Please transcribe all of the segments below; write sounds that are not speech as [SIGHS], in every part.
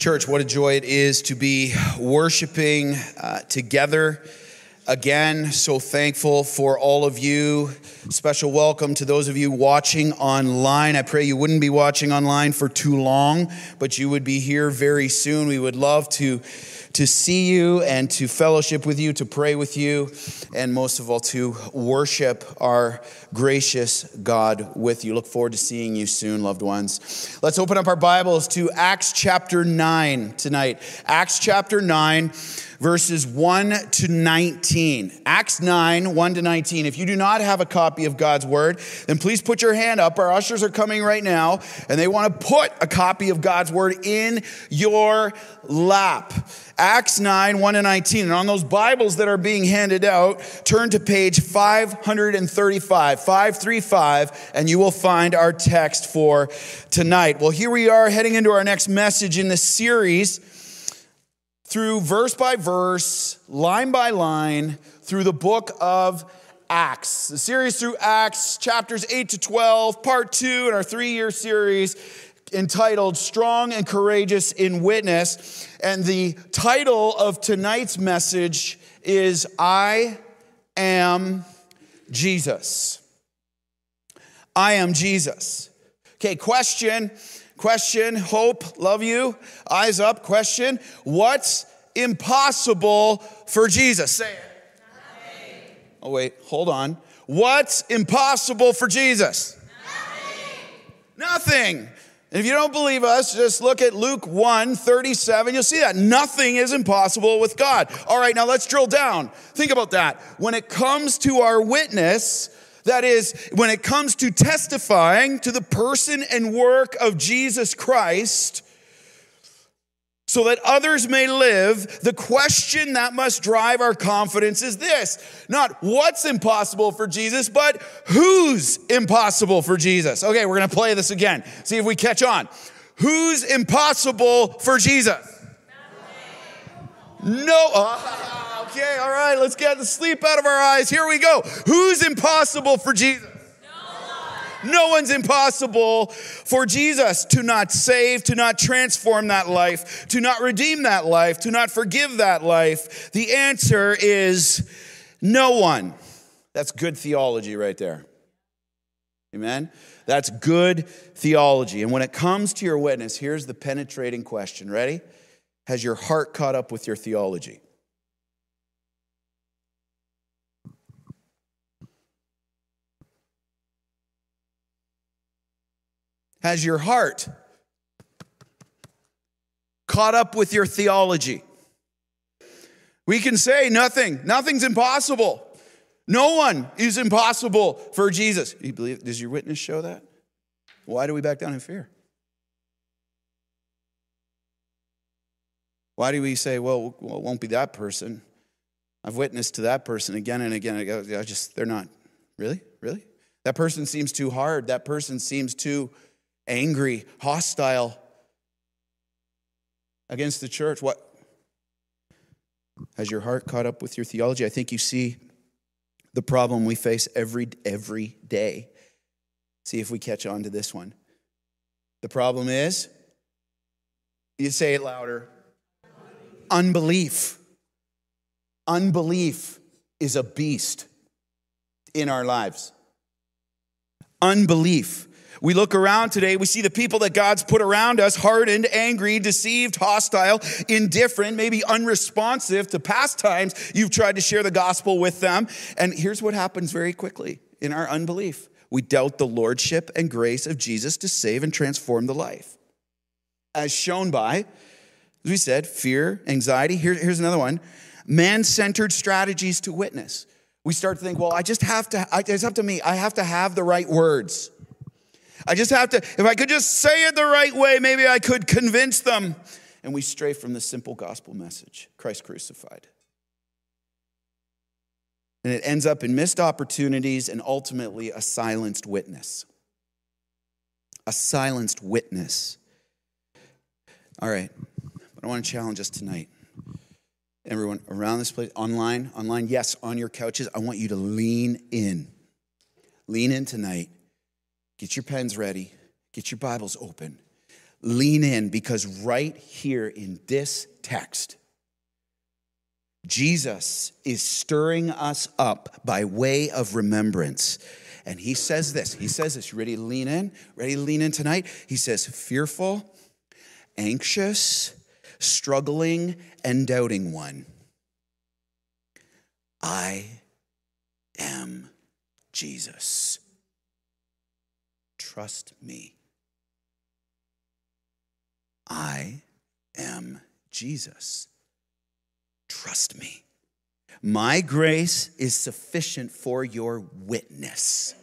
Church, what a joy it is to be worshiping uh, together again. So thankful for all of you. Special welcome to those of you watching online. I pray you wouldn't be watching online for too long, but you would be here very soon. We would love to to see you and to fellowship with you, to pray with you, and most of all, to worship our gracious God with you. Look forward to seeing you soon, loved ones. Let's open up our Bibles to Acts chapter 9 tonight. Acts chapter 9 verses 1 to 19. Acts 9, 1 to 19. If you do not have a copy of God's word, then please put your hand up. Our ushers are coming right now, and they want to put a copy of God's word in your lap. Acts 9, 1 to 19. And on those Bibles that are being handed out, turn to page 535, 535, and you will find our text for tonight. Well, here we are heading into our next message in the series through verse by verse, line by line, through the book of Acts. The series through Acts, chapters 8 to 12, part two in our three year series entitled Strong and Courageous in Witness. And the title of tonight's message is I Am Jesus. I am Jesus. Okay, question Question, hope, love you. Eyes up, question. What's impossible for Jesus? Say it. Nothing. Oh, wait, hold on. What's impossible for Jesus? Nothing. Nothing. And if you don't believe us, just look at Luke 1 37. You'll see that nothing is impossible with God. All right, now let's drill down. Think about that. When it comes to our witness, that is, when it comes to testifying to the person and work of Jesus Christ, so that others may live, the question that must drive our confidence is this not what's impossible for Jesus, but who's impossible for Jesus. Okay, we're gonna play this again, see if we catch on. Who's impossible for Jesus? No. Uh, Okay, all right, let's get the sleep out of our eyes. Here we go. Who's impossible for Jesus? No, no one's impossible for Jesus to not save, to not transform that life, to not redeem that life, to not forgive that life. The answer is no one. That's good theology right there. Amen? That's good theology. And when it comes to your witness, here's the penetrating question. Ready? Has your heart caught up with your theology? Has your heart caught up with your theology? We can say nothing, nothing's impossible. No one is impossible for Jesus. You believe, does your witness show that? Why do we back down in fear? Why do we say, well, well it won't be that person? I've witnessed to that person again and again. And I just, they're not. Really? Really? That person seems too hard. That person seems too angry, hostile against the church. What? Has your heart caught up with your theology? I think you see the problem we face every, every day. See if we catch on to this one. The problem is, you say it louder unbelief. Unbelief is a beast in our lives. Unbelief. We look around today, we see the people that God's put around us hardened, angry, deceived, hostile, indifferent, maybe unresponsive to past times you've tried to share the gospel with them. And here's what happens very quickly in our unbelief we doubt the lordship and grace of Jesus to save and transform the life. As shown by, as we said, fear, anxiety. Here, here's another one man centered strategies to witness. We start to think, well, I just have to, it's up to me. I have to have the right words. I just have to, if I could just say it the right way, maybe I could convince them. And we stray from the simple gospel message Christ crucified. And it ends up in missed opportunities and ultimately a silenced witness. A silenced witness. All right, but I want to challenge us tonight. Everyone around this place, online, online, yes, on your couches, I want you to lean in. Lean in tonight Get your pens ready, get your Bibles open. lean in because right here in this text, Jesus is stirring us up by way of remembrance. And he says this. He says this. Ready to lean in? Ready to lean in tonight? He says, fearful, anxious, struggling, and doubting one. I am Jesus. Trust me. I am Jesus. Trust me. My grace is sufficient for your witness.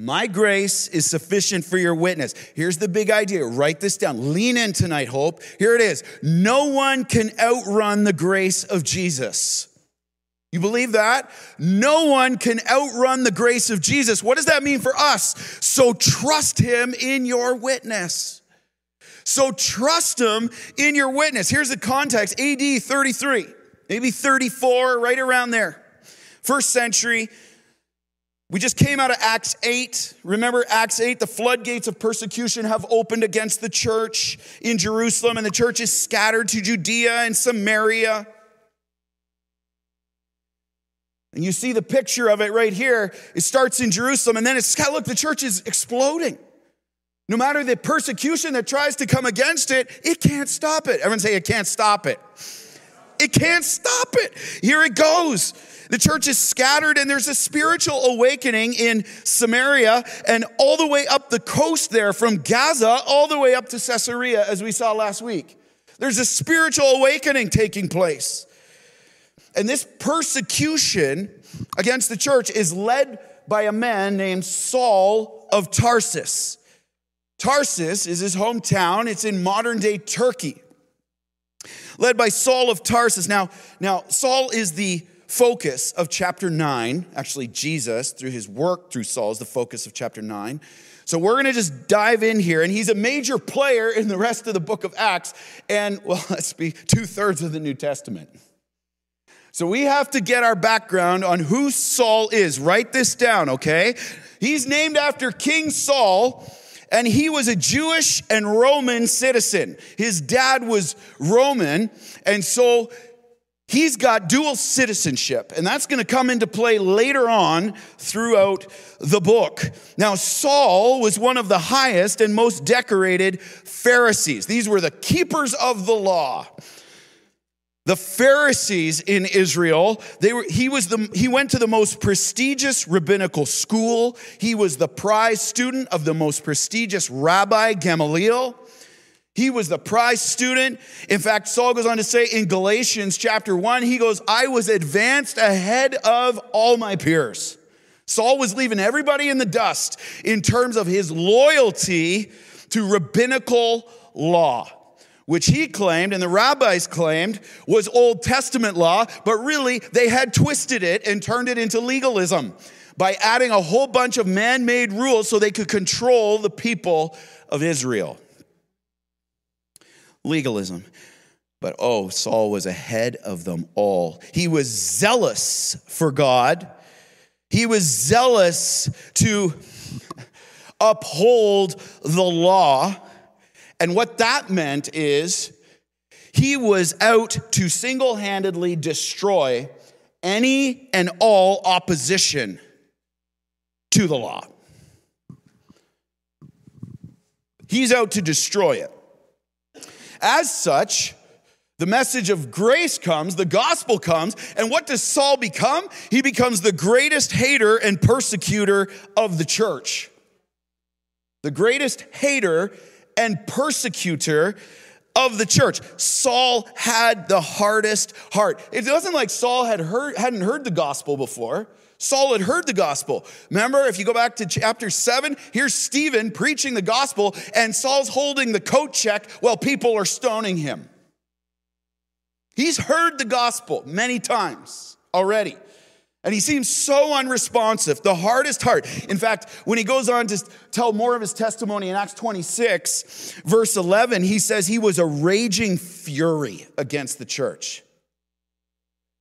My grace is sufficient for your witness. Here's the big idea. Write this down. Lean in tonight, Hope. Here it is. No one can outrun the grace of Jesus. You believe that? No one can outrun the grace of Jesus. What does that mean for us? So trust him in your witness. So trust him in your witness. Here's the context AD 33, maybe 34, right around there. First century. We just came out of Acts 8. Remember Acts 8? The floodgates of persecution have opened against the church in Jerusalem, and the church is scattered to Judea and Samaria. And you see the picture of it right here. It starts in Jerusalem, and then it's, look, the church is exploding. No matter the persecution that tries to come against it, it can't stop it. Everyone say, it can't stop it. It can't stop it. Here it goes. The church is scattered, and there's a spiritual awakening in Samaria and all the way up the coast there from Gaza all the way up to Caesarea, as we saw last week. There's a spiritual awakening taking place. And this persecution against the church is led by a man named Saul of Tarsus. Tarsus is his hometown, it's in modern day Turkey. Led by Saul of Tarsus. Now, now Saul is the focus of chapter 9. Actually, Jesus, through his work through Saul, is the focus of chapter 9. So we're going to just dive in here, and he's a major player in the rest of the book of Acts, and well, [LAUGHS] let's be two thirds of the New Testament. So we have to get our background on who Saul is. Write this down, okay? He's named after King Saul and he was a Jewish and Roman citizen. His dad was Roman, and so he's got dual citizenship, and that's going to come into play later on throughout the book. Now, Saul was one of the highest and most decorated Pharisees, these were the keepers of the law. The Pharisees in Israel, they were, he, was the, he went to the most prestigious rabbinical school. He was the prize student of the most prestigious rabbi, Gamaliel. He was the prize student. In fact, Saul goes on to say in Galatians chapter 1, he goes, I was advanced ahead of all my peers. Saul was leaving everybody in the dust in terms of his loyalty to rabbinical law which he claimed and the rabbis claimed was Old Testament law, but really they had twisted it and turned it into legalism by adding a whole bunch of man made rules so they could control the people of Israel. Legalism. But oh, Saul was ahead of them all. He was zealous for God. He was zealous to uphold the law. And what that meant is he was out to single handedly destroy any and all opposition to the law. He's out to destroy it. As such, the message of grace comes, the gospel comes, and what does Saul become? He becomes the greatest hater and persecutor of the church. The greatest hater and persecutor of the church. Saul had the hardest heart. It wasn't like Saul had heard, hadn't heard the gospel before. Saul had heard the gospel. Remember, if you go back to chapter 7, here's Stephen preaching the gospel, and Saul's holding the coat check while people are stoning him. He's heard the gospel many times already. And he seems so unresponsive, the hardest heart. In fact, when he goes on to tell more of his testimony in Acts 26, verse 11, he says he was a raging fury against the church.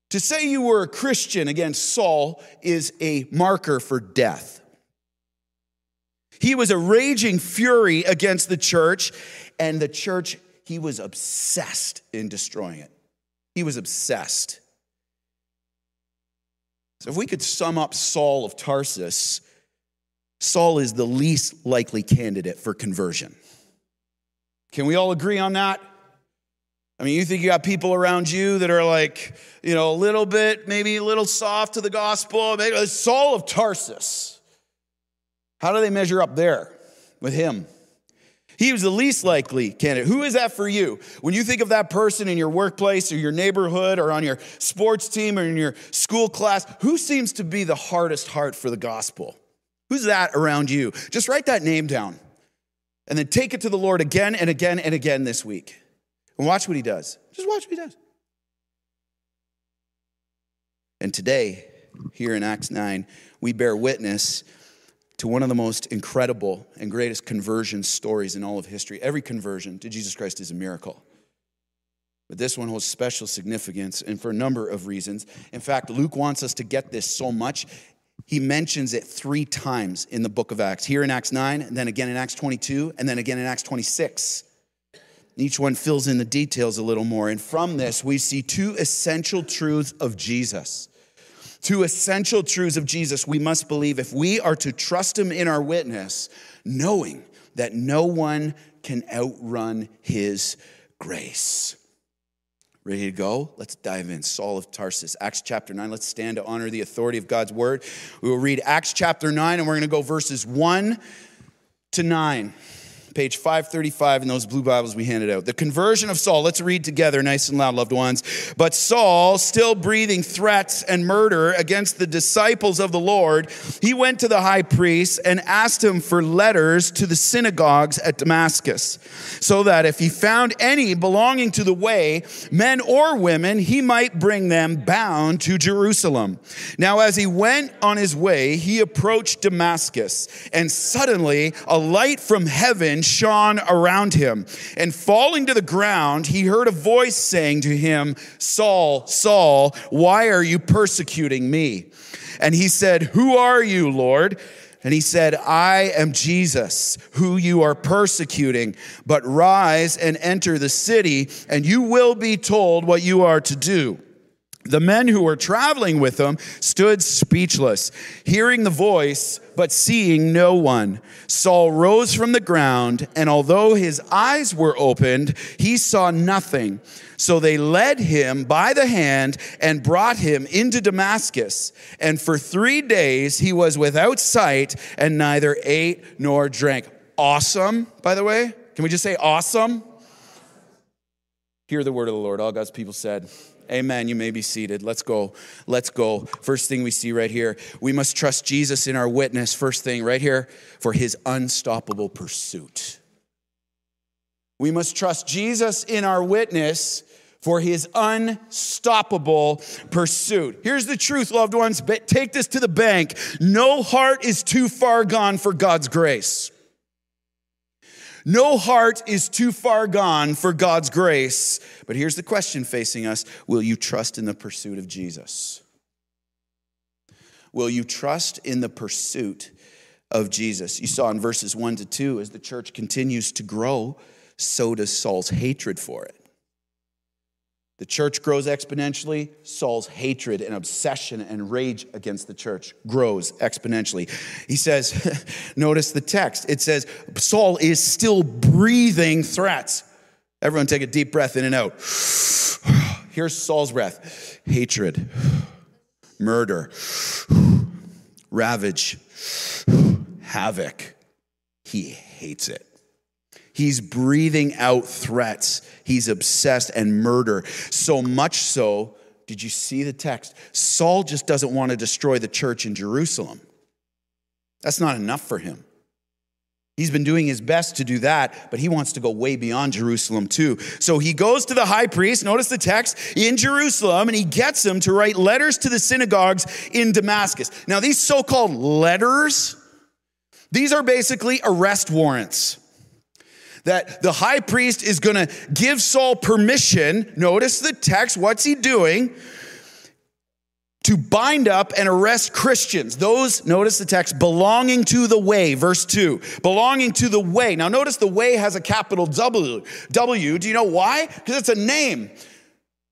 To say you were a Christian against Saul is a marker for death. He was a raging fury against the church, and the church, he was obsessed in destroying it. He was obsessed. So, if we could sum up Saul of Tarsus, Saul is the least likely candidate for conversion. Can we all agree on that? I mean, you think you got people around you that are like, you know, a little bit, maybe a little soft to the gospel. Maybe Saul of Tarsus. How do they measure up there with him? He was the least likely candidate. Who is that for you? When you think of that person in your workplace or your neighborhood or on your sports team or in your school class, who seems to be the hardest heart for the gospel? Who's that around you? Just write that name down and then take it to the Lord again and again and again this week. And watch what he does. Just watch what he does. And today, here in Acts 9, we bear witness to one of the most incredible and greatest conversion stories in all of history. Every conversion to Jesus Christ is a miracle. But this one holds special significance, and for a number of reasons. In fact, Luke wants us to get this so much, he mentions it three times in the book of Acts. Here in Acts 9, and then again in Acts 22, and then again in Acts 26. Each one fills in the details a little more. And from this, we see two essential truths of Jesus. Two essential truths of Jesus we must believe if we are to trust him in our witness, knowing that no one can outrun his grace. Ready to go? Let's dive in. Saul of Tarsus, Acts chapter 9. Let's stand to honor the authority of God's word. We will read Acts chapter 9, and we're going to go verses 1 to 9 page 535 in those blue Bibles we handed out. The conversion of Saul. Let's read together, nice and loud, loved ones. But Saul, still breathing threats and murder against the disciples of the Lord, he went to the high priest and asked him for letters to the synagogues at Damascus, so that if he found any belonging to the way, men or women, he might bring them bound to Jerusalem. Now, as he went on his way, he approached Damascus, and suddenly a light from heaven shone around him. And falling to the ground, he heard a voice saying to him, Saul, Saul, why are you persecuting me? And he said, Who are you, Lord? And he said, I am Jesus, who you are persecuting, but rise and enter the city, and you will be told what you are to do. The men who were traveling with him stood speechless, hearing the voice, but seeing no one. Saul rose from the ground, and although his eyes were opened, he saw nothing. So they led him by the hand and brought him into Damascus. And for three days he was without sight and neither ate nor drank. Awesome, by the way. Can we just say awesome? Hear the word of the Lord. All God's people said, Amen. You may be seated. Let's go. Let's go. First thing we see right here we must trust Jesus in our witness. First thing right here for his unstoppable pursuit. We must trust Jesus in our witness for his unstoppable pursuit. Here's the truth, loved ones. but Take this to the bank. No heart is too far gone for God's grace. No heart is too far gone for God's grace. But here's the question facing us Will you trust in the pursuit of Jesus? Will you trust in the pursuit of Jesus? You saw in verses 1 to 2, as the church continues to grow, so does Saul's hatred for it. The church grows exponentially. Saul's hatred and obsession and rage against the church grows exponentially. He says, [LAUGHS] notice the text. It says, Saul is still breathing threats. Everyone take a deep breath in and out. [SIGHS] Here's Saul's breath hatred, [SIGHS] murder, [SIGHS] ravage, havoc. He hates it. He's breathing out threats. He's obsessed and murder. So much so, did you see the text? Saul just doesn't want to destroy the church in Jerusalem. That's not enough for him. He's been doing his best to do that, but he wants to go way beyond Jerusalem too. So he goes to the high priest, notice the text, in Jerusalem, and he gets him to write letters to the synagogues in Damascus. Now, these so called letters, these are basically arrest warrants that the high priest is going to give Saul permission. Notice the text. What's he doing? to bind up and arrest Christians. Those, notice the text, belonging to the way, verse 2, belonging to the way. Now, notice the way has a capital W. W. Do you know why? Because it's a name.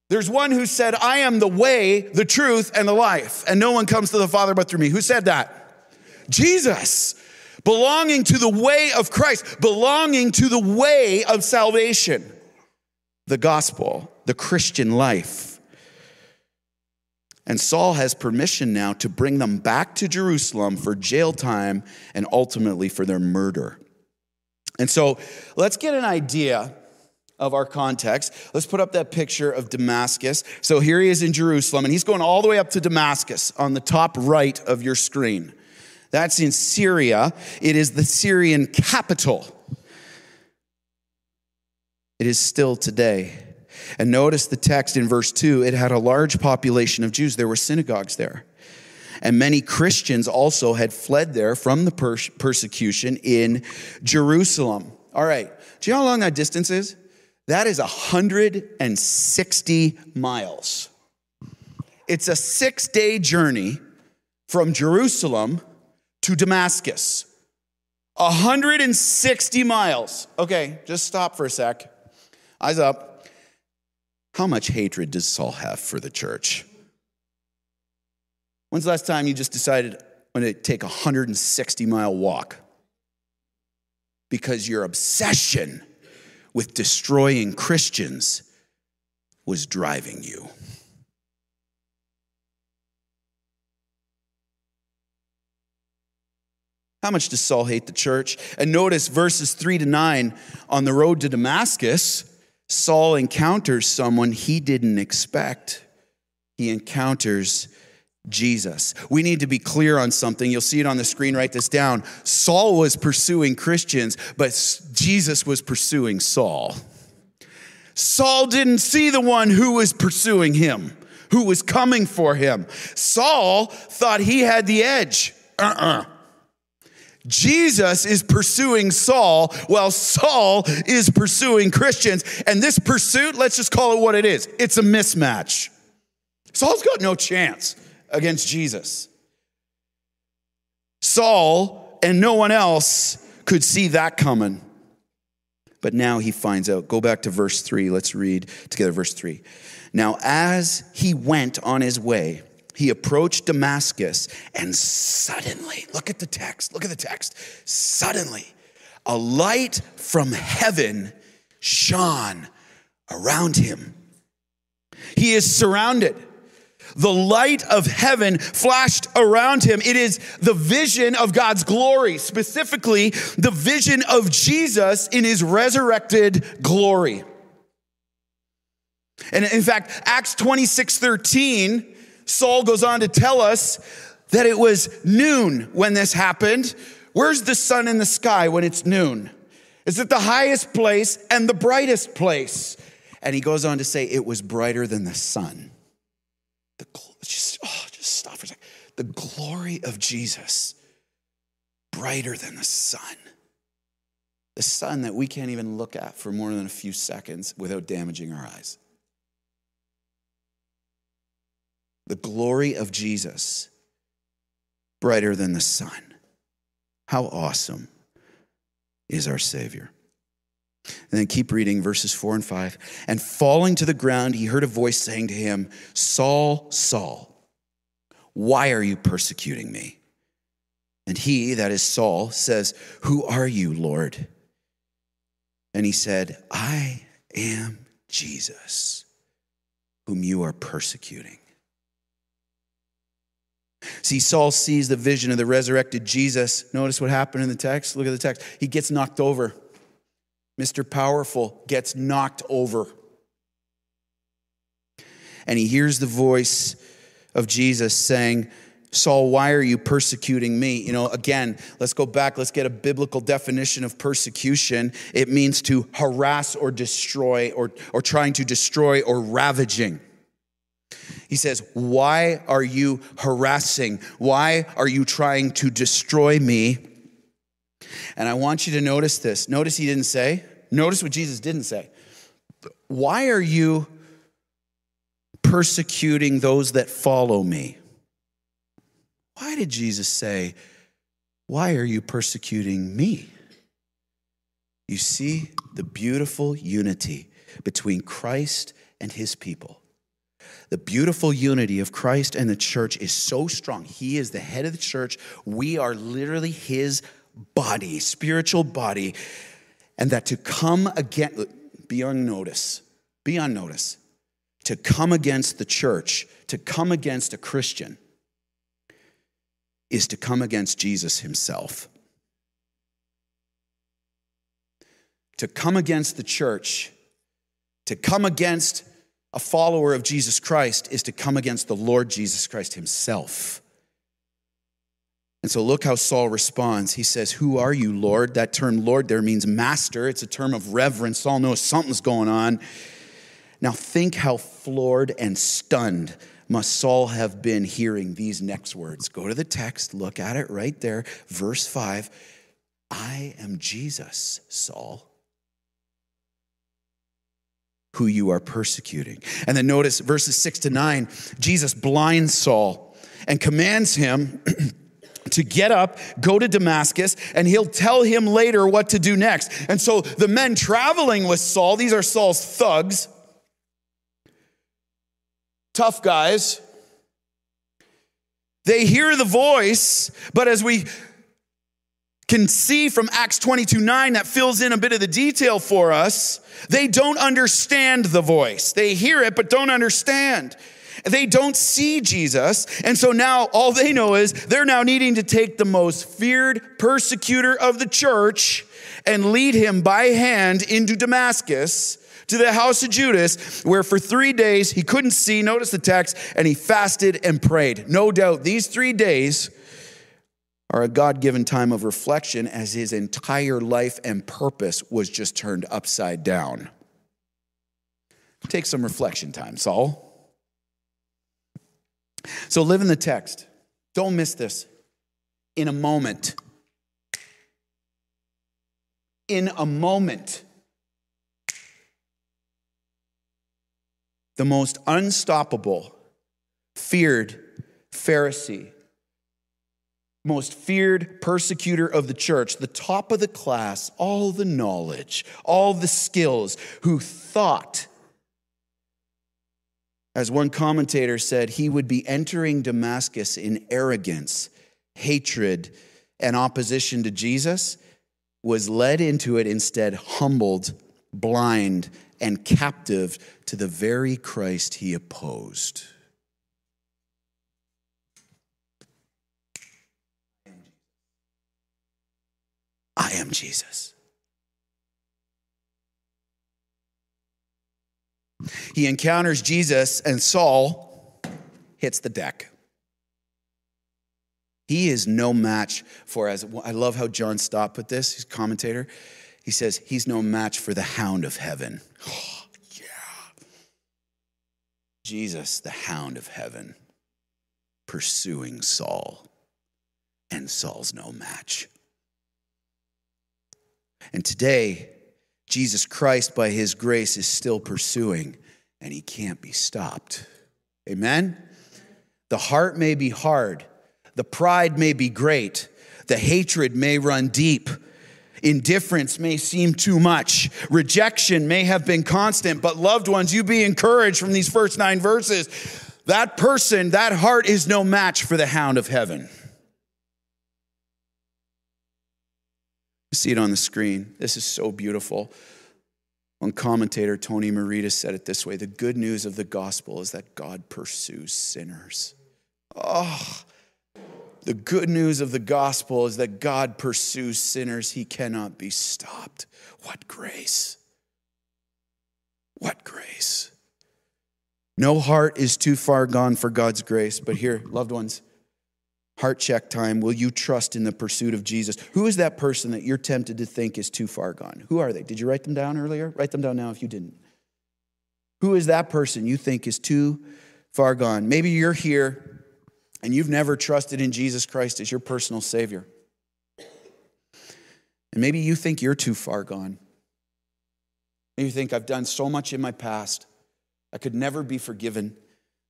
There's one who said, I am the way, the truth, and the life, and no one comes to the Father but through me. Who said that? Jesus. Belonging to the way of Christ, belonging to the way of salvation, the gospel, the Christian life. And Saul has permission now to bring them back to Jerusalem for jail time and ultimately for their murder. And so let's get an idea of our context. Let's put up that picture of Damascus. So here he is in Jerusalem, and he's going all the way up to Damascus on the top right of your screen. That's in Syria. It is the Syrian capital. It is still today. And notice the text in verse 2 it had a large population of Jews. There were synagogues there. And many Christians also had fled there from the persecution in Jerusalem. All right, do you know how long that distance is? That is 160 miles. It's a six day journey from Jerusalem to Damascus. 160 miles. Okay, just stop for a sec. Eyes up. How much hatred does Saul have for the church? When's the last time you just decided I'm going to take a 160 mile walk? Because your obsession with destroying Christians was driving you. How much does Saul hate the church? And notice verses 3 to 9 on the road to Damascus. Saul encounters someone he didn't expect. He encounters Jesus. We need to be clear on something. You'll see it on the screen. Write this down. Saul was pursuing Christians, but Jesus was pursuing Saul. Saul didn't see the one who was pursuing him, who was coming for him. Saul thought he had the edge. Uh uh-uh. uh Jesus is pursuing Saul while Saul is pursuing Christians. And this pursuit, let's just call it what it is it's a mismatch. Saul's got no chance against Jesus. Saul and no one else could see that coming. But now he finds out. Go back to verse 3. Let's read together verse 3. Now, as he went on his way, he approached Damascus, and suddenly, look at the text, look at the text. Suddenly, a light from heaven shone around him. He is surrounded. The light of heaven flashed around him. It is the vision of God's glory, specifically the vision of Jesus in his resurrected glory. And in fact, Acts 26 13 Saul goes on to tell us that it was noon when this happened. Where's the sun in the sky when it's noon? Is it the highest place and the brightest place? And he goes on to say it was brighter than the sun. The, just, oh, just stop for a second. The glory of Jesus, brighter than the sun. The sun that we can't even look at for more than a few seconds without damaging our eyes. The glory of Jesus brighter than the sun. How awesome is our Savior. And then keep reading verses four and five. And falling to the ground, he heard a voice saying to him, Saul, Saul, why are you persecuting me? And he, that is Saul, says, Who are you, Lord? And he said, I am Jesus, whom you are persecuting. See, Saul sees the vision of the resurrected Jesus. Notice what happened in the text. Look at the text. He gets knocked over. Mr. Powerful gets knocked over. And he hears the voice of Jesus saying, Saul, why are you persecuting me? You know, again, let's go back. Let's get a biblical definition of persecution. It means to harass or destroy, or, or trying to destroy or ravaging. He says, Why are you harassing? Why are you trying to destroy me? And I want you to notice this. Notice he didn't say, notice what Jesus didn't say. Why are you persecuting those that follow me? Why did Jesus say, Why are you persecuting me? You see the beautiful unity between Christ and his people. The beautiful unity of Christ and the church is so strong. He is the head of the church. We are literally his body, spiritual body. And that to come again, be on notice, be on notice, to come against the church, to come against a Christian, is to come against Jesus himself. To come against the church, to come against a follower of Jesus Christ, is to come against the Lord Jesus Christ himself. And so look how Saul responds. He says, Who are you, Lord? That term Lord there means master. It's a term of reverence. Saul knows something's going on. Now think how floored and stunned must Saul have been hearing these next words. Go to the text, look at it right there, verse 5. I am Jesus, Saul, who you are persecuting. And then notice verses 6 to 9 Jesus blinds Saul and commands him. [CLEARS THROAT] to get up, go to Damascus, and he'll tell him later what to do next. And so the men traveling with Saul, these are Saul's thugs, tough guys. They hear the voice, but as we can see from Acts 22 9, that fills in a bit of the detail for us, they don't understand the voice. They hear it, but don't understand. They don't see Jesus. And so now all they know is they're now needing to take the most feared persecutor of the church and lead him by hand into Damascus to the house of Judas, where for three days he couldn't see, notice the text, and he fasted and prayed. No doubt these three days are a God given time of reflection as his entire life and purpose was just turned upside down. Take some reflection time, Saul. So live in the text. Don't miss this. In a moment. In a moment. The most unstoppable, feared Pharisee, most feared persecutor of the church, the top of the class, all the knowledge, all the skills, who thought as one commentator said, he would be entering Damascus in arrogance, hatred, and opposition to Jesus, was led into it instead humbled, blind, and captive to the very Christ he opposed. I am Jesus. He encounters Jesus, and Saul hits the deck. He is no match for, as I love how John Stott put this, his commentator. He says, He's no match for the hound of heaven. Oh, [GASPS] yeah. Jesus, the hound of heaven, pursuing Saul, and Saul's no match. And today, Jesus Christ, by his grace, is still pursuing, and he can't be stopped. Amen? The heart may be hard, the pride may be great, the hatred may run deep. Indifference may seem too much. Rejection may have been constant, but loved ones, you be encouraged from these first nine verses. That person, that heart is no match for the hound of heaven. See it on the screen. This is so beautiful. One commentator, Tony Merida, said it this way The good news of the gospel is that God pursues sinners. Oh, the good news of the gospel is that God pursues sinners. He cannot be stopped. What grace! What grace! No heart is too far gone for God's grace. But here, loved ones, Heart check time. Will you trust in the pursuit of Jesus? Who is that person that you're tempted to think is too far gone? Who are they? Did you write them down earlier? Write them down now if you didn't. Who is that person you think is too far gone? Maybe you're here and you've never trusted in Jesus Christ as your personal Savior. And maybe you think you're too far gone. Maybe you think, I've done so much in my past, I could never be forgiven.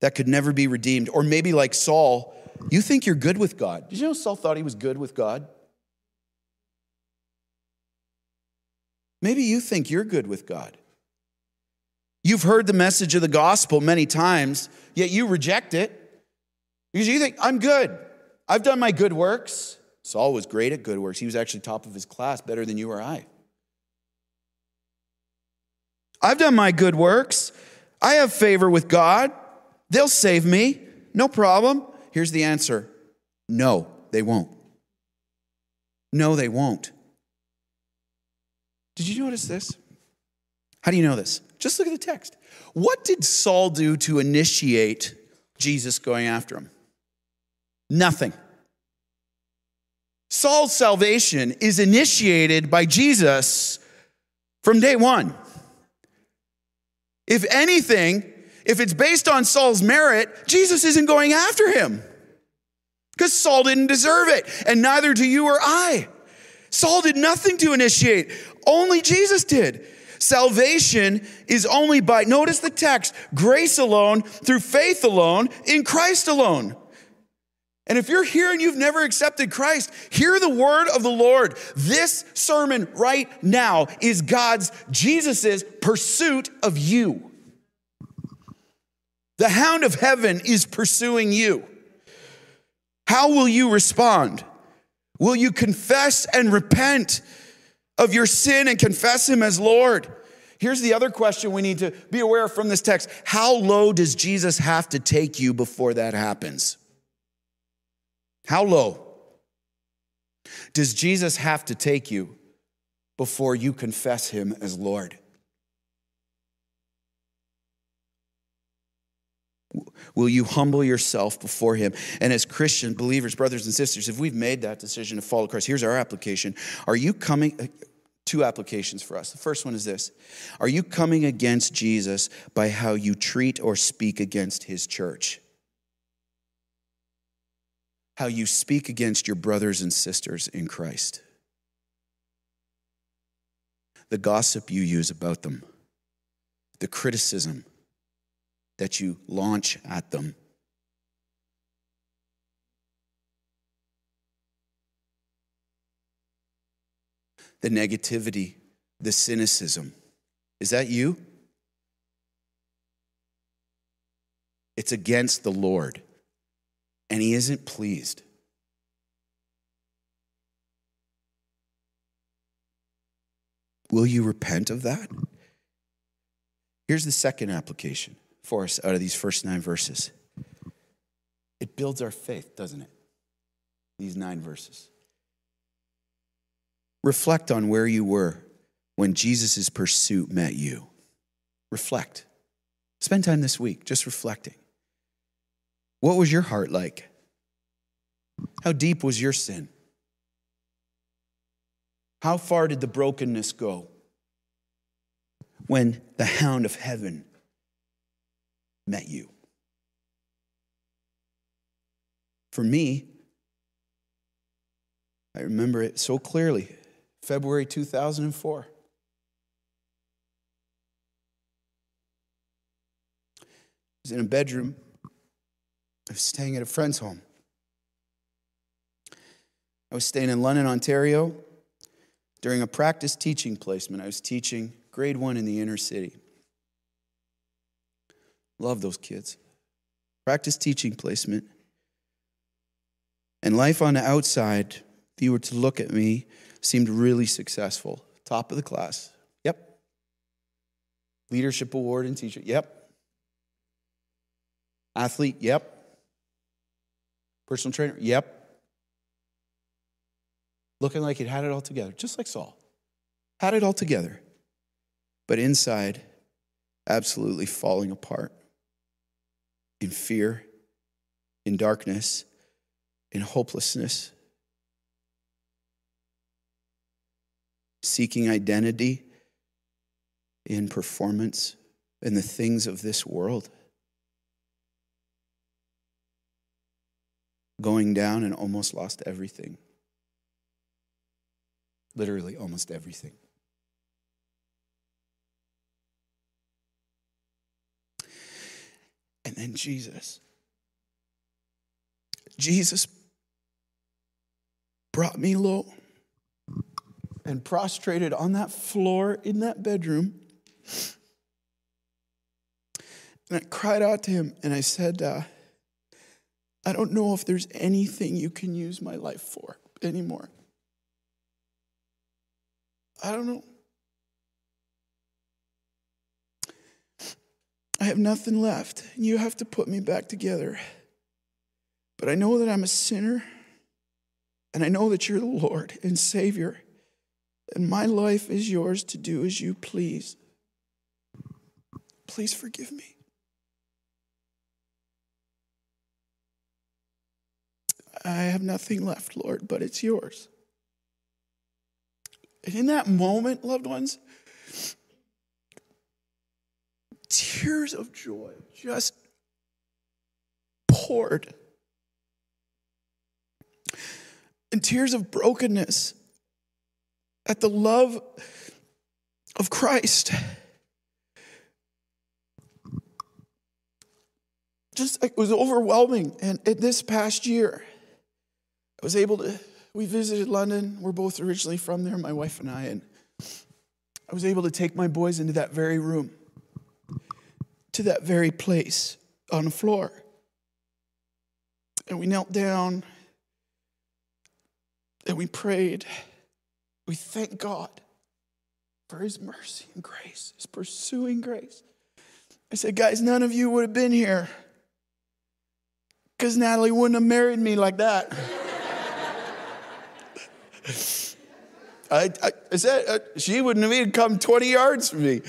that could never be redeemed. Or maybe like Saul, you think you're good with God. Did you know Saul thought he was good with God? Maybe you think you're good with God. You've heard the message of the gospel many times, yet you reject it because you think, I'm good. I've done my good works. Saul was great at good works. He was actually top of his class, better than you or I. I've done my good works. I have favor with God. They'll save me. No problem. Here's the answer no, they won't. No, they won't. Did you notice this? How do you know this? Just look at the text. What did Saul do to initiate Jesus going after him? Nothing. Saul's salvation is initiated by Jesus from day one. If anything, if it's based on Saul's merit, Jesus isn't going after him because Saul didn't deserve it, and neither do you or I. Saul did nothing to initiate, only Jesus did. Salvation is only by, notice the text, grace alone, through faith alone, in Christ alone. And if you're here and you've never accepted Christ, hear the word of the Lord. This sermon right now is God's, Jesus's pursuit of you. The hound of heaven is pursuing you. How will you respond? Will you confess and repent of your sin and confess Him as Lord? Here's the other question we need to be aware from this text How low does Jesus have to take you before that happens? How low does Jesus have to take you before you confess Him as Lord? Will you humble yourself before Him? And as Christian believers, brothers and sisters, if we've made that decision to follow Christ, here's our application. Are you coming? Uh, two applications for us. The first one is this Are you coming against Jesus by how you treat or speak against His church? How you speak against your brothers and sisters in Christ? The gossip you use about them, the criticism that you launch at them. The negativity, the cynicism. Is that you? It's against the Lord, and He isn't pleased. Will you repent of that? Here's the second application for us out of these first nine verses. It builds our faith, doesn't it? These nine verses. Reflect on where you were when Jesus' pursuit met you. Reflect. Spend time this week just reflecting. What was your heart like? How deep was your sin? How far did the brokenness go when the hound of heaven met you. For me, I remember it so clearly February 2004. I was in a bedroom. I was staying at a friend's home. I was staying in London, Ontario. During a practice teaching placement, I was teaching grade one in the inner city. Love those kids. Practice teaching placement. And life on the outside, if you were to look at me, seemed really successful. Top of the class. Yep. Leadership award and teacher. Yep. Athlete. Yep. Personal trainer. Yep. Looking like it had it all together, just like Saul. Had it all together. But inside, absolutely falling apart in fear, in darkness, in hopelessness, seeking identity in performance and the things of this world. Going down and almost lost everything. Literally, almost everything. And Jesus. Jesus brought me low and prostrated on that floor in that bedroom. And I cried out to him and I said, uh, I don't know if there's anything you can use my life for anymore. I don't know. I have nothing left. And you have to put me back together. But I know that I'm a sinner, and I know that you're the Lord and Savior, and my life is yours to do as you please. Please forgive me. I have nothing left, Lord, but it's yours. And in that moment, loved ones, tears of joy just poured. And tears of brokenness at the love of Christ. Just it was overwhelming. And in this past year, I was able to, we visited London. We're both originally from there, my wife and I. And I was able to take my boys into that very room, to that very place on the floor. And we knelt down and we prayed. We thank God for his mercy and grace, his pursuing grace. I said, guys, none of you would have been here because Natalie wouldn't have married me like that. [LAUGHS] I, I, said uh, she wouldn't have even come 20 yards from me.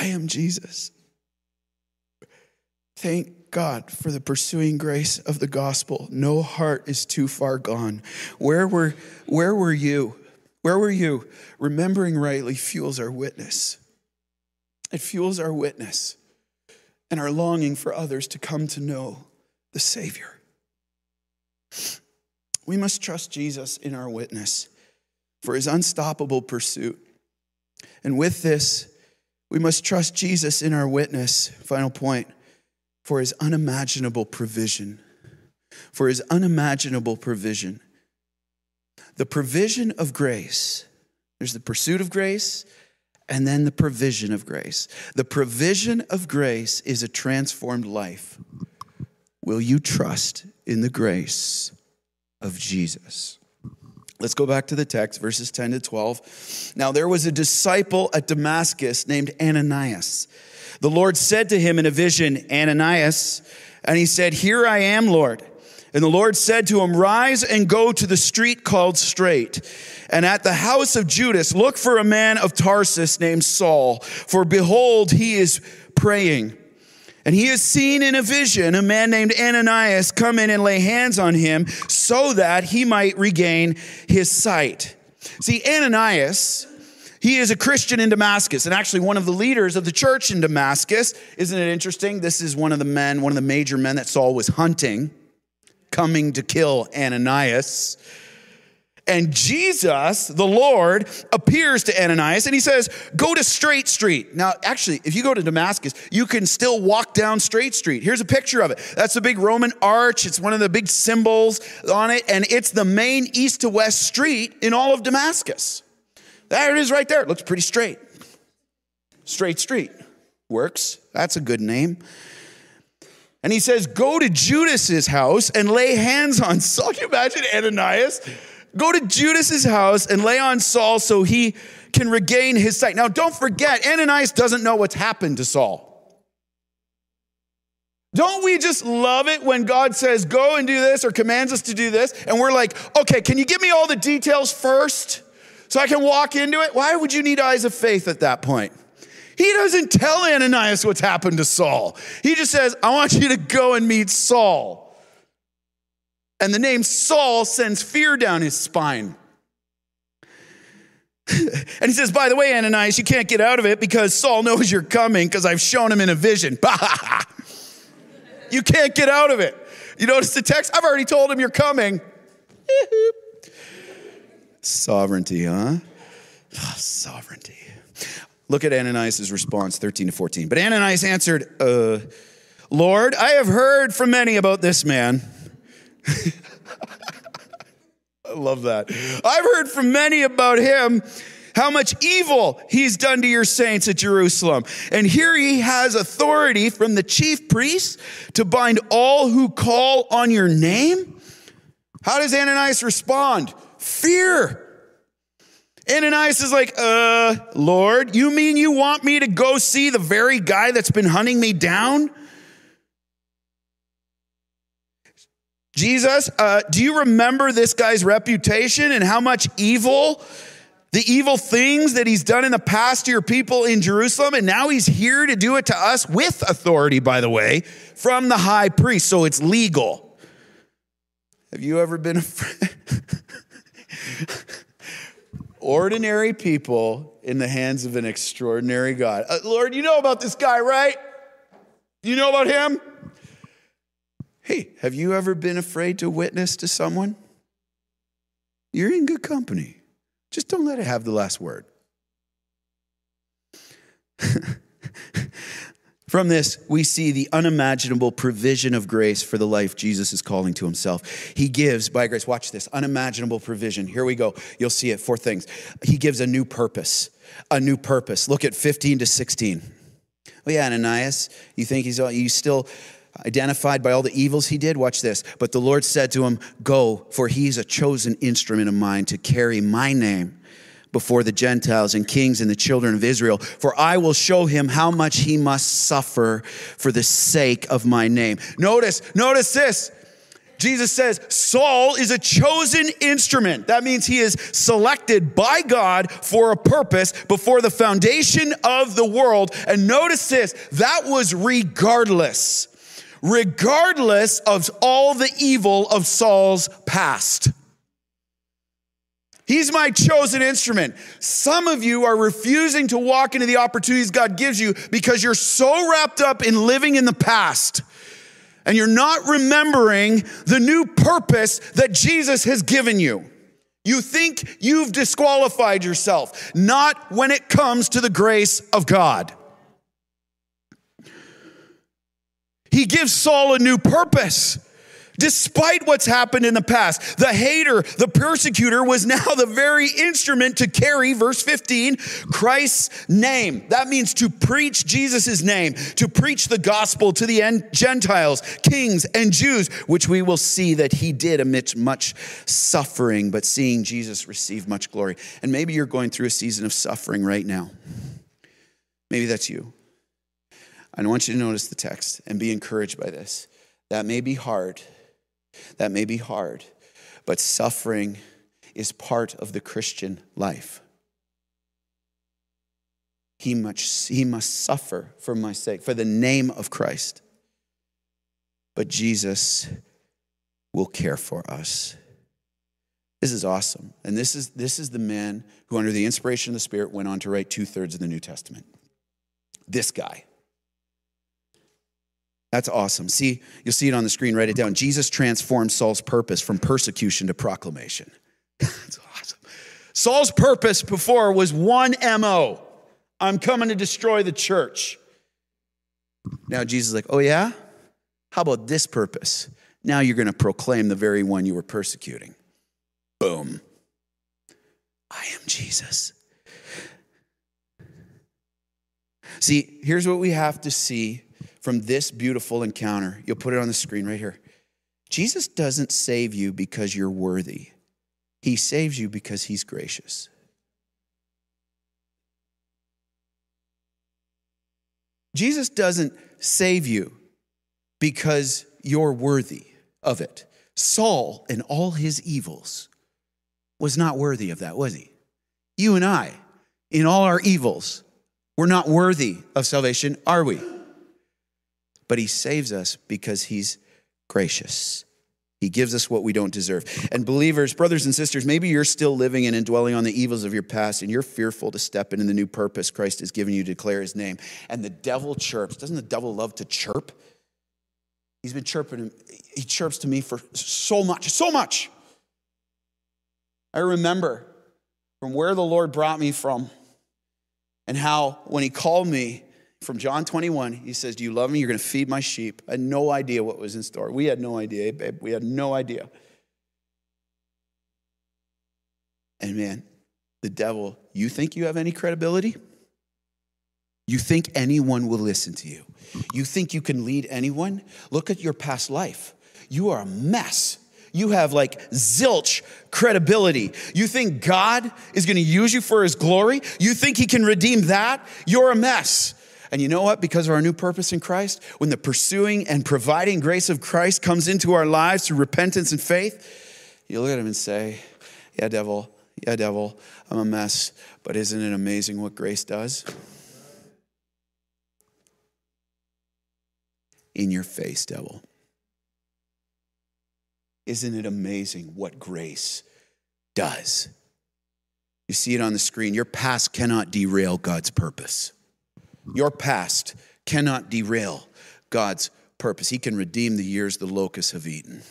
I am Jesus. Thank God for the pursuing grace of the gospel. No heart is too far gone. Where were, where were you? Where were you? Remembering rightly fuels our witness. It fuels our witness and our longing for others to come to know the Savior. We must trust Jesus in our witness for his unstoppable pursuit. And with this, we must trust Jesus in our witness, final point, for his unimaginable provision. For his unimaginable provision. The provision of grace. There's the pursuit of grace and then the provision of grace. The provision of grace is a transformed life. Will you trust in the grace of Jesus? Let's go back to the text, verses 10 to 12. Now, there was a disciple at Damascus named Ananias. The Lord said to him in a vision, Ananias, and he said, Here I am, Lord. And the Lord said to him, Rise and go to the street called Straight. And at the house of Judas, look for a man of Tarsus named Saul. For behold, he is praying. And he has seen in a vision a man named Ananias come in and lay hands on him so that he might regain his sight. See, Ananias, he is a Christian in Damascus and actually one of the leaders of the church in Damascus. Isn't it interesting? This is one of the men, one of the major men that Saul was hunting, coming to kill Ananias. And Jesus, the Lord, appears to Ananias and he says, Go to Straight Street. Now, actually, if you go to Damascus, you can still walk down Straight Street. Here's a picture of it. That's the big Roman arch. It's one of the big symbols on it, and it's the main east to west street in all of Damascus. There it is right there. It looks pretty straight. Straight Street. Works. That's a good name. And he says, Go to Judas's house and lay hands on [LAUGHS] Saul. Can you imagine Ananias? Go to Judas's house and lay on Saul so he can regain his sight. Now, don't forget, Ananias doesn't know what's happened to Saul. Don't we just love it when God says, go and do this or commands us to do this? And we're like, okay, can you give me all the details first so I can walk into it? Why would you need eyes of faith at that point? He doesn't tell Ananias what's happened to Saul. He just says, I want you to go and meet Saul. And the name Saul sends fear down his spine. [LAUGHS] and he says, By the way, Ananias, you can't get out of it because Saul knows you're coming because I've shown him in a vision. [LAUGHS] you can't get out of it. You notice the text? I've already told him you're coming. [LAUGHS] Sovereignty, huh? Oh, sovereignty. Look at Ananias' response, 13 to 14. But Ananias answered, uh, Lord, I have heard from many about this man. [LAUGHS] I love that. I've heard from many about him how much evil he's done to your saints at Jerusalem. And here he has authority from the chief priests to bind all who call on your name. How does Ananias respond? Fear. Ananias is like, uh, Lord, you mean you want me to go see the very guy that's been hunting me down? Jesus, uh, do you remember this guy's reputation and how much evil, the evil things that he's done in the past to your people in Jerusalem? And now he's here to do it to us with authority, by the way, from the high priest. So it's legal. Have you ever been afraid? [LAUGHS] Ordinary people in the hands of an extraordinary God. Uh, Lord, you know about this guy, right? You know about him? Hey, have you ever been afraid to witness to someone? You're in good company. Just don't let it have the last word. [LAUGHS] From this, we see the unimaginable provision of grace for the life Jesus is calling to himself. He gives, by grace, watch this unimaginable provision. Here we go. You'll see it. Four things. He gives a new purpose. A new purpose. Look at 15 to 16. Oh, yeah, Ananias, you think he's you still identified by all the evils he did? Watch this. But the Lord said to him, Go, for he's a chosen instrument of mine to carry my name before the Gentiles and kings and the children of Israel, for I will show him how much he must suffer for the sake of my name. Notice, notice this. Jesus says Saul is a chosen instrument. That means he is selected by God for a purpose before the foundation of the world. And notice this that was regardless, regardless of all the evil of Saul's past. He's my chosen instrument. Some of you are refusing to walk into the opportunities God gives you because you're so wrapped up in living in the past and you're not remembering the new purpose that Jesus has given you. You think you've disqualified yourself, not when it comes to the grace of God. He gives Saul a new purpose despite what's happened in the past. The hater, the persecutor was now the very instrument to carry, verse 15, Christ's name. That means to preach Jesus' name, to preach the gospel to the Gentiles, kings, and Jews, which we will see that he did amidst much suffering, but seeing Jesus receive much glory. And maybe you're going through a season of suffering right now. Maybe that's you. I want you to notice the text and be encouraged by this. That may be hard. That may be hard, but suffering is part of the Christian life. He must, he must suffer for my sake, for the name of Christ. But Jesus will care for us. This is awesome. And this is, this is the man who, under the inspiration of the Spirit, went on to write two thirds of the New Testament. This guy. That's awesome. See, you'll see it on the screen, write it down. Jesus transformed Saul's purpose from persecution to proclamation. [LAUGHS] That's awesome. Saul's purpose before was one MO I'm coming to destroy the church. Now Jesus is like, oh, yeah? How about this purpose? Now you're going to proclaim the very one you were persecuting. Boom. I am Jesus. See, here's what we have to see from this beautiful encounter. You'll put it on the screen right here. Jesus doesn't save you because you're worthy, He saves you because He's gracious. Jesus doesn't save you because you're worthy of it. Saul and all his evils was not worthy of that, was he? You and I, in all our evils, we're not worthy of salvation, are we? But he saves us because he's gracious. He gives us what we don't deserve. And believers, brothers and sisters, maybe you're still living in and dwelling on the evils of your past and you're fearful to step into the new purpose Christ has given you to declare his name. And the devil chirps. Doesn't the devil love to chirp? He's been chirping, he chirps to me for so much, so much. I remember from where the Lord brought me from and how when he called me from John 21, he says, Do you love me? You're going to feed my sheep. I had no idea what was in store. We had no idea, babe. We had no idea. And man, the devil, you think you have any credibility? You think anyone will listen to you? You think you can lead anyone? Look at your past life. You are a mess. You have like zilch credibility. You think God is going to use you for his glory? You think he can redeem that? You're a mess. And you know what? Because of our new purpose in Christ, when the pursuing and providing grace of Christ comes into our lives through repentance and faith, you look at him and say, Yeah, devil, yeah, devil, I'm a mess, but isn't it amazing what grace does? In your face, devil. Isn't it amazing what grace does? You see it on the screen. Your past cannot derail God's purpose. Your past cannot derail God's purpose. He can redeem the years the locusts have eaten.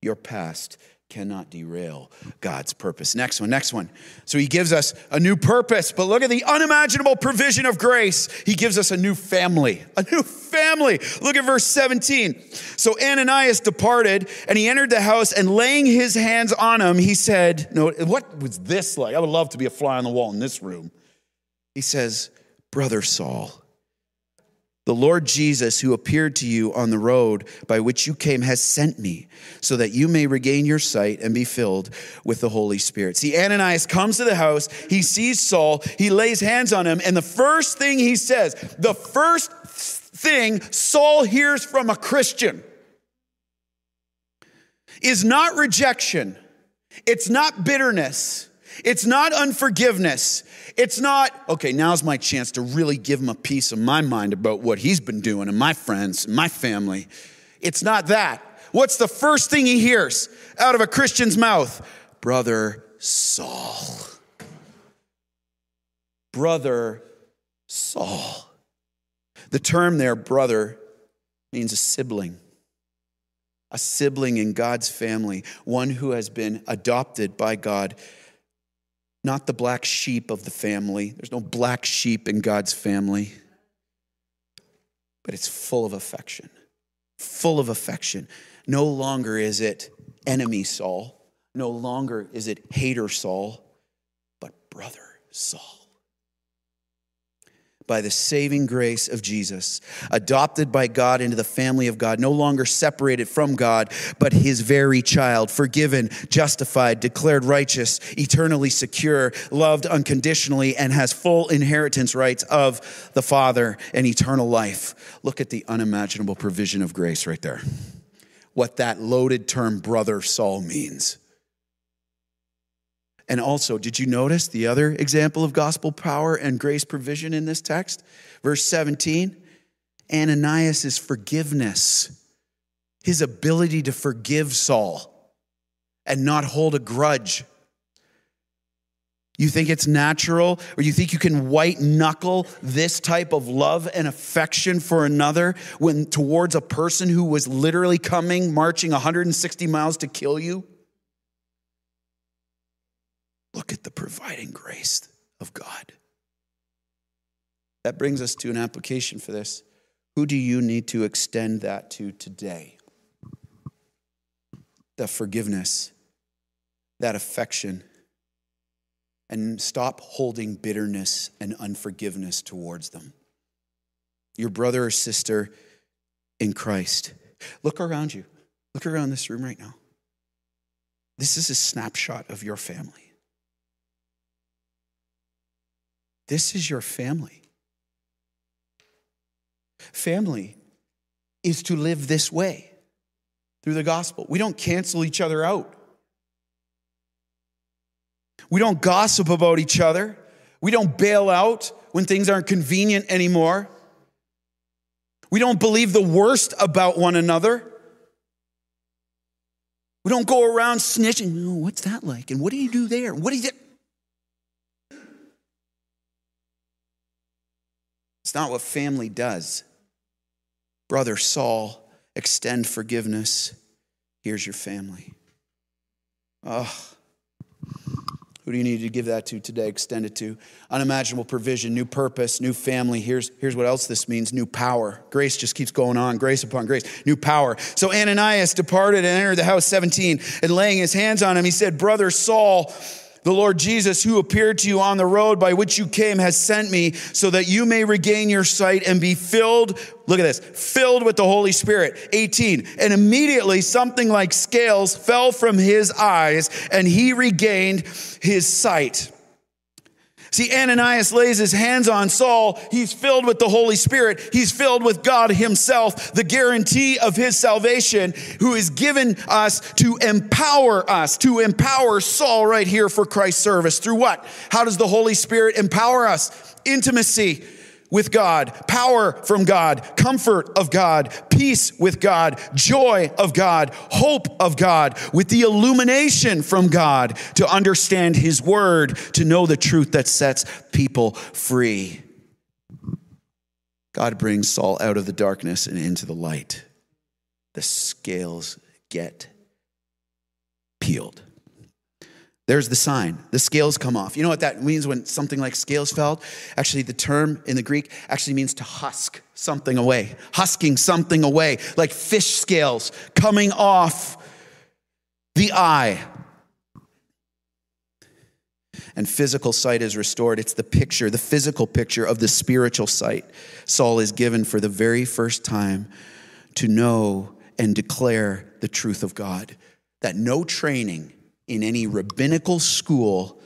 Your past cannot derail God's purpose. Next one, next one. So he gives us a new purpose, but look at the unimaginable provision of grace. He gives us a new family, a new family. Look at verse 17. So Ananias departed and he entered the house and laying his hands on him, he said, No, what was this like? I would love to be a fly on the wall in this room. He says, Brother Saul, the Lord Jesus, who appeared to you on the road by which you came, has sent me so that you may regain your sight and be filled with the Holy Spirit. See, Ananias comes to the house, he sees Saul, he lays hands on him, and the first thing he says, the first thing Saul hears from a Christian is not rejection, it's not bitterness, it's not unforgiveness. It's not, okay, now's my chance to really give him a piece of my mind about what he's been doing and my friends and my family. It's not that. What's the first thing he hears out of a Christian's mouth? Brother Saul. Brother Saul. The term there, brother, means a sibling. A sibling in God's family, one who has been adopted by God not the black sheep of the family. There's no black sheep in God's family, but it's full of affection. Full of affection. No longer is it enemy Saul, no longer is it hater Saul, but brother Saul by the saving grace of Jesus, adopted by God into the family of God, no longer separated from God, but his very child, forgiven, justified, declared righteous, eternally secure, loved unconditionally, and has full inheritance rights of the Father and eternal life. Look at the unimaginable provision of grace right there. What that loaded term, brother Saul, means. And also, did you notice the other example of gospel power and grace provision in this text? Verse 17 Ananias' forgiveness, his ability to forgive Saul and not hold a grudge. You think it's natural, or you think you can white knuckle this type of love and affection for another when towards a person who was literally coming, marching 160 miles to kill you? Look at the providing grace of God. That brings us to an application for this. Who do you need to extend that to today? The forgiveness, that affection, and stop holding bitterness and unforgiveness towards them. Your brother or sister in Christ. Look around you. Look around this room right now. This is a snapshot of your family. This is your family. Family is to live this way through the gospel. We don't cancel each other out. We don't gossip about each other. We don't bail out when things aren't convenient anymore. We don't believe the worst about one another. We don't go around snitching. Oh, what's that like? And what do you do there? What do you do? It's not what family does. Brother Saul, extend forgiveness. Here's your family. Oh, Who do you need to give that to today? Extend it to. Unimaginable provision, new purpose, new family. Here's, here's what else this means new power. Grace just keeps going on, grace upon grace, new power. So Ananias departed and entered the house 17, and laying his hands on him, he said, Brother Saul, the Lord Jesus, who appeared to you on the road by which you came, has sent me so that you may regain your sight and be filled. Look at this filled with the Holy Spirit. 18. And immediately something like scales fell from his eyes, and he regained his sight. See, Ananias lays his hands on Saul. He's filled with the Holy Spirit. He's filled with God Himself, the guarantee of His salvation, who is given us to empower us, to empower Saul right here for Christ's service. Through what? How does the Holy Spirit empower us? Intimacy with God, power from God, comfort of God, peace with God, joy of God, hope of God, with the illumination from God to understand His word, to know the truth that sets people free. God brings Saul out of the darkness and into the light. The scales get peeled. There's the sign. The scales come off. You know what that means when something like scales fell? Actually, the term in the Greek actually means to husk something away, husking something away, like fish scales coming off the eye. And physical sight is restored. It's the picture, the physical picture of the spiritual sight Saul is given for the very first time to know and declare the truth of God. That no training, in any rabbinical school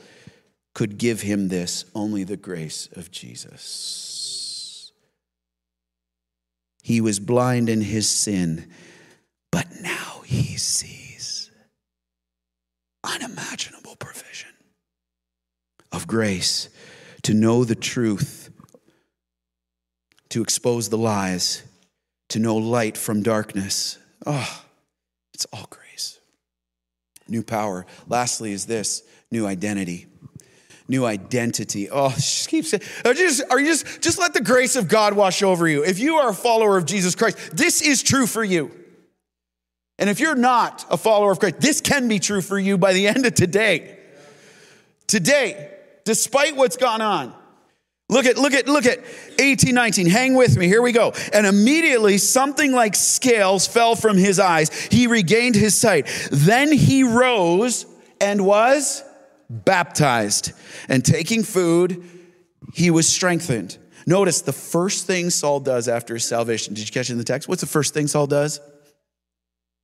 could give him this only the grace of Jesus. He was blind in his sin, but now he sees unimaginable provision of grace to know the truth, to expose the lies, to know light from darkness. Oh, it's all great new power. Lastly, is this new identity. New identity. Oh, just keep saying, are you just, are you just, just let the grace of God wash over you. If you are a follower of Jesus Christ, this is true for you. And if you're not a follower of Christ, this can be true for you by the end of today. Today, despite what's gone on, Look at, look at, look at 18, 19. Hang with me. Here we go. And immediately something like scales fell from his eyes. He regained his sight. Then he rose and was baptized. And taking food, he was strengthened. Notice the first thing Saul does after his salvation. Did you catch it in the text? What's the first thing Saul does?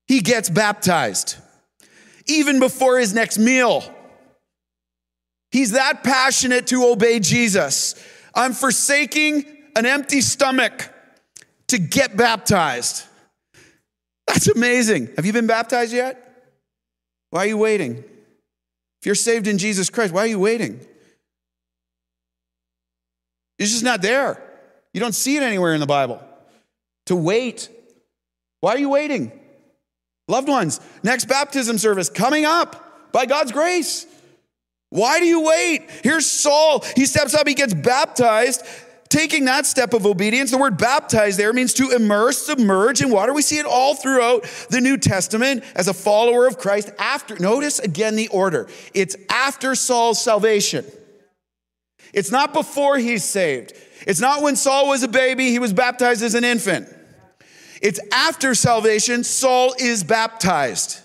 He gets baptized, even before his next meal. He's that passionate to obey Jesus. I'm forsaking an empty stomach to get baptized. That's amazing. Have you been baptized yet? Why are you waiting? If you're saved in Jesus Christ, why are you waiting? It's just not there. You don't see it anywhere in the Bible. To wait. Why are you waiting? Loved ones, next baptism service coming up by God's grace. Why do you wait? Here's Saul. He steps up, he gets baptized. Taking that step of obedience, the word baptize there means to immerse, submerge in water. We see it all throughout the New Testament as a follower of Christ. After, notice again the order. It's after Saul's salvation. It's not before he's saved. It's not when Saul was a baby, he was baptized as an infant. It's after salvation, Saul is baptized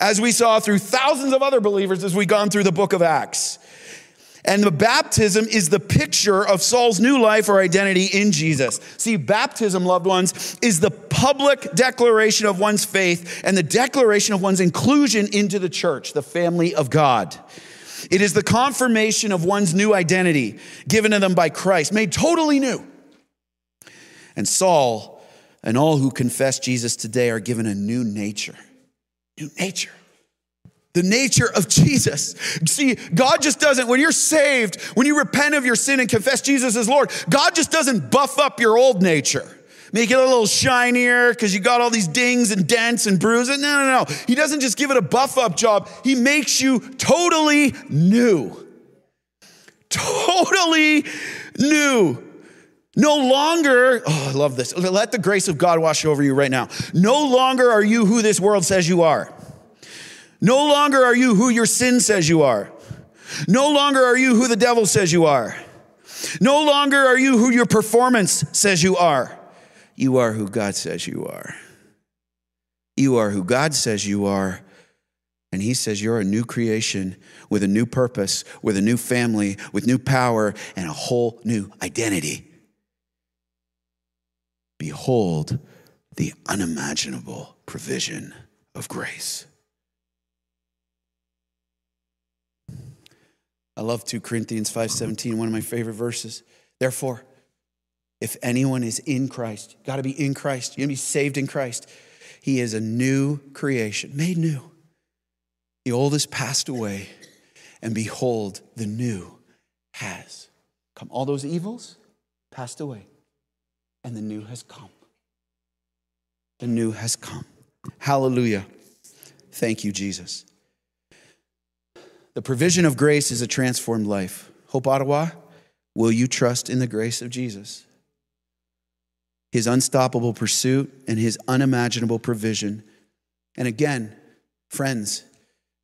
as we saw through thousands of other believers as we've gone through the book of Acts. And the baptism is the picture of Saul's new life or identity in Jesus. See, baptism, loved ones, is the public declaration of one's faith and the declaration of one's inclusion into the church, the family of God. It is the confirmation of one's new identity given to them by Christ, made totally new. And Saul and all who confess Jesus today are given a new nature new nature. The nature of Jesus. See, God just doesn't, when you're saved, when you repent of your sin and confess Jesus as Lord, God just doesn't buff up your old nature make it a little shinier because you got all these dings and dents and bruises. No, no, no. He doesn't just give it a buff up job, He makes you totally new. Totally new. No longer, oh, I love this. Let the grace of God wash over you right now. No longer are you who this world says you are. No longer are you who your sin says you are. No longer are you who the devil says you are. No longer are you who your performance says you are. You are who God says you are. You are who God says you are. And He says you're a new creation with a new purpose, with a new family, with new power, and a whole new identity. Behold the unimaginable provision of grace. I love 2 Corinthians 5:17, one of my favorite verses. Therefore, if anyone is in Christ, got to be in Christ, you got to be saved in Christ. He is a new creation, made new. The old has passed away, and behold, the new has come. All those evils passed away, and the new has come. The new has come. Hallelujah. Thank you, Jesus. The provision of grace is a transformed life. Hope Ottawa, will you trust in the grace of Jesus? His unstoppable pursuit and his unimaginable provision. And again, friends,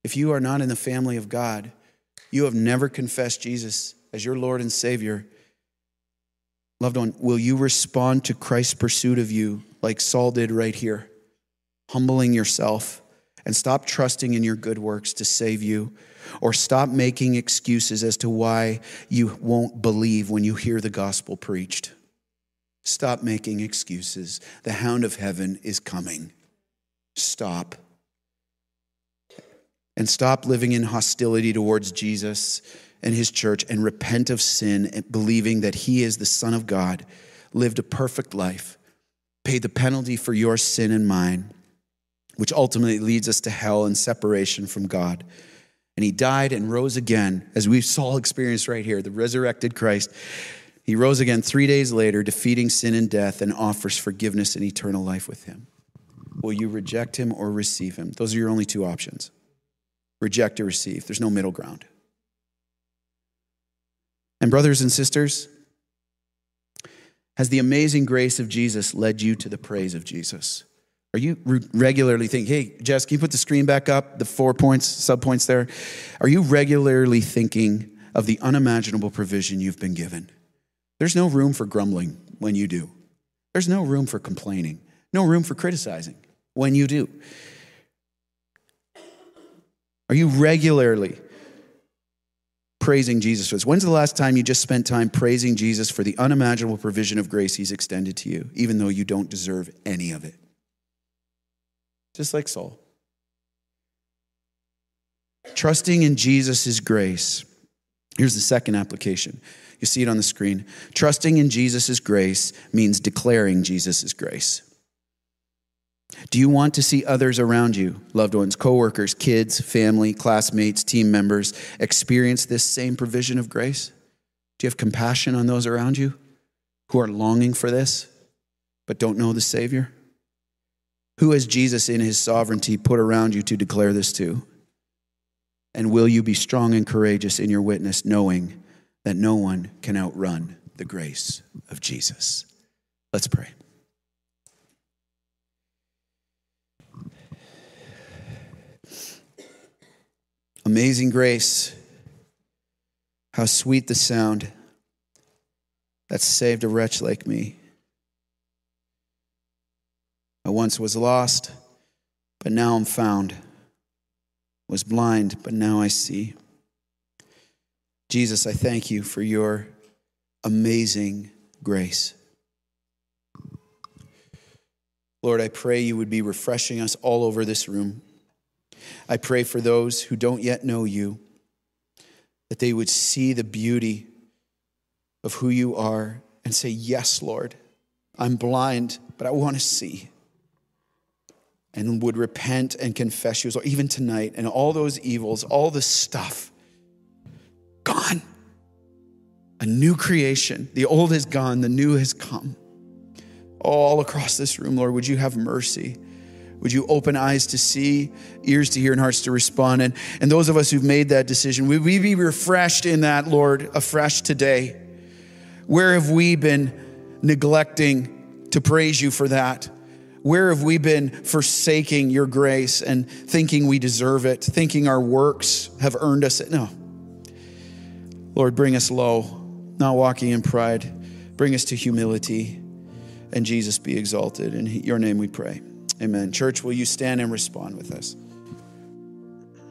if you are not in the family of God, you have never confessed Jesus as your Lord and Savior. Loved one, will you respond to Christ's pursuit of you like Saul did right here, humbling yourself and stop trusting in your good works to save you? or stop making excuses as to why you won't believe when you hear the gospel preached. Stop making excuses. The hound of heaven is coming. Stop. And stop living in hostility towards Jesus and his church and repent of sin believing that he is the Son of God, lived a perfect life, paid the penalty for your sin and mine, which ultimately leads us to hell and separation from God and he died and rose again, as we've [LAUGHS] all experienced right here, the resurrected Christ. He rose again three days later, defeating sin and death, and offers forgiveness and eternal life with him. Will you reject him or receive him? Those are your only two options reject or receive. There's no middle ground. And, brothers and sisters, has the amazing grace of Jesus led you to the praise of Jesus? Are you regularly thinking, hey, Jess, can you put the screen back up, the four points, sub points there? Are you regularly thinking of the unimaginable provision you've been given? There's no room for grumbling when you do, there's no room for complaining, no room for criticizing when you do. Are you regularly praising Jesus for this? When's the last time you just spent time praising Jesus for the unimaginable provision of grace he's extended to you, even though you don't deserve any of it? just like Saul. Trusting in Jesus' grace. Here's the second application. You see it on the screen. Trusting in Jesus' grace means declaring Jesus' grace. Do you want to see others around you, loved ones, coworkers, kids, family, classmates, team members, experience this same provision of grace? Do you have compassion on those around you who are longing for this but don't know the Savior? Who has Jesus in his sovereignty put around you to declare this to? And will you be strong and courageous in your witness, knowing that no one can outrun the grace of Jesus? Let's pray. Amazing grace. How sweet the sound that saved a wretch like me. I once was lost, but now I'm found. Was blind, but now I see. Jesus, I thank you for your amazing grace. Lord, I pray you would be refreshing us all over this room. I pray for those who don't yet know you, that they would see the beauty of who you are and say, Yes, Lord, I'm blind, but I want to see and would repent and confess you, or even tonight, and all those evils, all the stuff, gone. A new creation. The old is gone, the new has come. All across this room, Lord, would you have mercy? Would you open eyes to see, ears to hear, and hearts to respond? And, and those of us who've made that decision, would we be refreshed in that, Lord, afresh today? Where have we been neglecting to praise you for that? Where have we been forsaking your grace and thinking we deserve it, thinking our works have earned us? It? No. Lord, bring us low, not walking in pride. Bring us to humility, and Jesus be exalted. In your name we pray. Amen. Church, will you stand and respond with us?